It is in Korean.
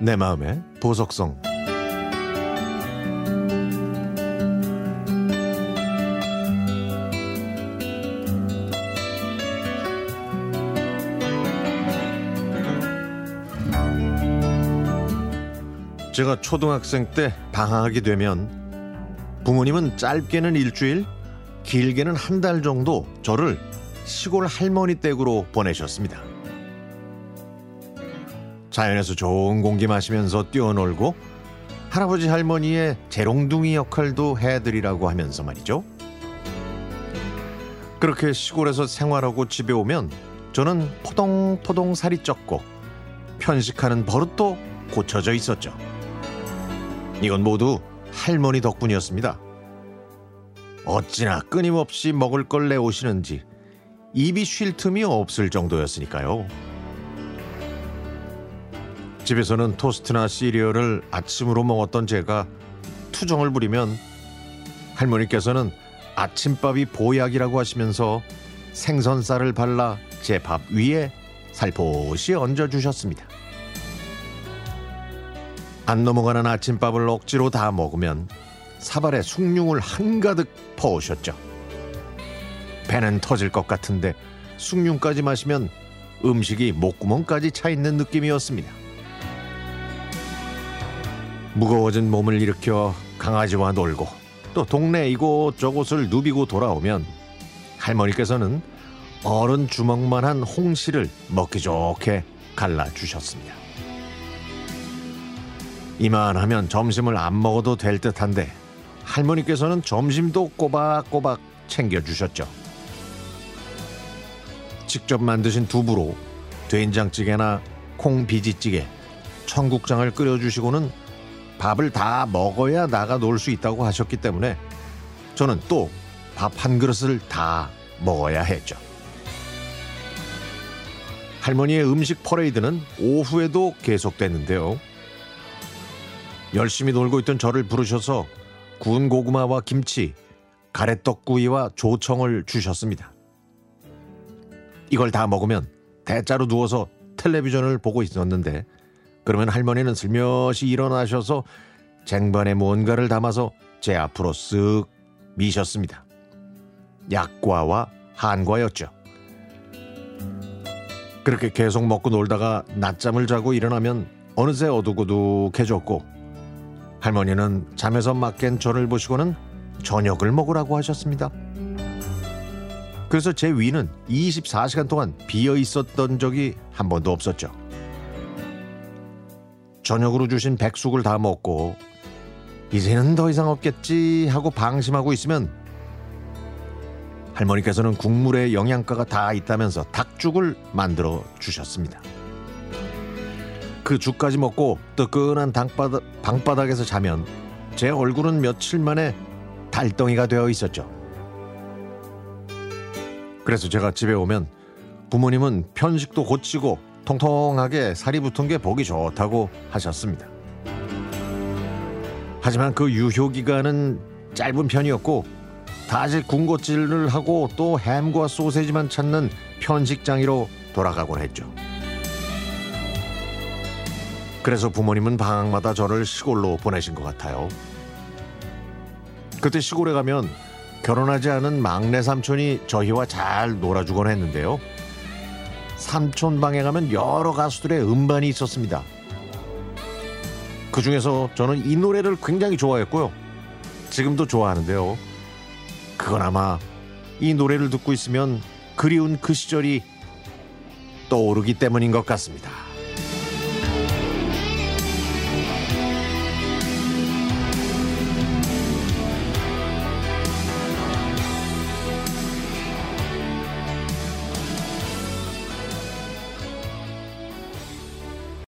내 마음의 보석성 제가 초등학생 때 방학이 되면 부모님은 짧게는 일주일, 길게는 한 달 정도 저를 시골 할머니 댁으로 보내셨습니다. 자연에서 좋은 공기 마시면서 뛰어놀고 할아버지 할머니의 재롱둥이 역할도 해드리라고 하면서 말이죠. 그렇게 시골에서 생활하고 집에 오면 저는 포동포동 살이 쪘고 편식하는 버릇도 고쳐져 있었죠. 이건 모두 할머니 덕분이었습니다. 어찌나 끊임없이 먹을 걸 내오시는지 입이 쉴 틈이 없을 정도였으니까요. 집에서는 토스트나 시리얼을 아침으로 먹었던 제가 투정을 부리면 할머니께서는 아침밥이 보약이라고 하시면서 생선살을 발라 제 밥 위에 살포시 얹어 주셨습니다. 안 넘어가는 아침밥을 억지로 다 먹으면 사발에 숭늉을 한가득 퍼오셨죠. 배는 터질 것 같은데 숭늉까지 마시면 음식이 목구멍까지 차 있는 느낌이었습니다. 무거워진 몸을 일으켜 강아지와 놀고 또 동네 이곳저곳을 누비고 돌아오면 할머니께서는 어른 주먹만한 홍시를 먹기 좋게 갈라주셨습니다. 이만하면 점심을 안 먹어도 될 듯한데 할머니께서는 점심도 꼬박꼬박 챙겨주셨죠. 직접 만드신 두부로 된장찌개나 콩비지찌개, 청국장을 끓여주시고는 밥을 다 먹어야 나가 놀 수 있다고 하셨기 때문에 저는 또 밥 한 그릇을 다 먹어야 했죠. 할머니의 음식 퍼레이드는 오후에도 계속됐는데요. 열심히 놀고 있던 저를 부르셔서 구운 고구마와 김치, 가래떡구이와 조청을 주셨습니다. 이걸 다 먹으면 대자로 누워서 텔레비전을 보고 있었는데 그러면 할머니는 슬며시 일어나셔서 쟁반에 뭔가를 담아서 제 앞으로 쓱 미셨습니다. 약과와 한과였죠. 그렇게 계속 먹고 놀다가 낮잠을 자고 일어나면 어느새 어둑어둑해졌고 할머니는 잠에서 막 깬 저를 보시고는 저녁을 먹으라고 하셨습니다. 그래서 제 위는 24시간 동안 비어 있었던 적이 한 번도 없었죠. 저녁으로 주신 백숙을 다 먹고 이제는 더 이상 없겠지 하고 방심하고 있으면 할머니께서는 국물에 영양가가 다 있다면서 닭죽을 만들어 주셨습니다. 그 죽까지 먹고 뜨끈한 방바닥, 방바닥에서 자면 제 얼굴은 며칠 만에 달덩이가 되어 있었죠. 그래서 제가 집에 오면 부모님은 편식도 고치고 통통하게 살이 붙은 게 보기 좋다고 하셨습니다. 하지만 그 유효 기간은 짧은 편이었고 다시 군것질을 하고 또 햄과 소세지만 찾는 편식장이로 돌아가곤 했죠. 그래서 부모님은 방학마다 저를 시골로 보내신 것 같아요. 그때 시골에 가면 결혼하지 않은 막내 삼촌이 저희와 잘 놀아주곤 했는데요. 삼촌 방에 가면 여러 가수들의 음반이 있었습니다. 그 중에서 저는 이 노래를 굉장히 좋아했고요. 지금도 좋아하는데요. 그건 아마 이 노래를 듣고 있으면 그리운 그 시절이 떠오르기 때문인 것 같습니다.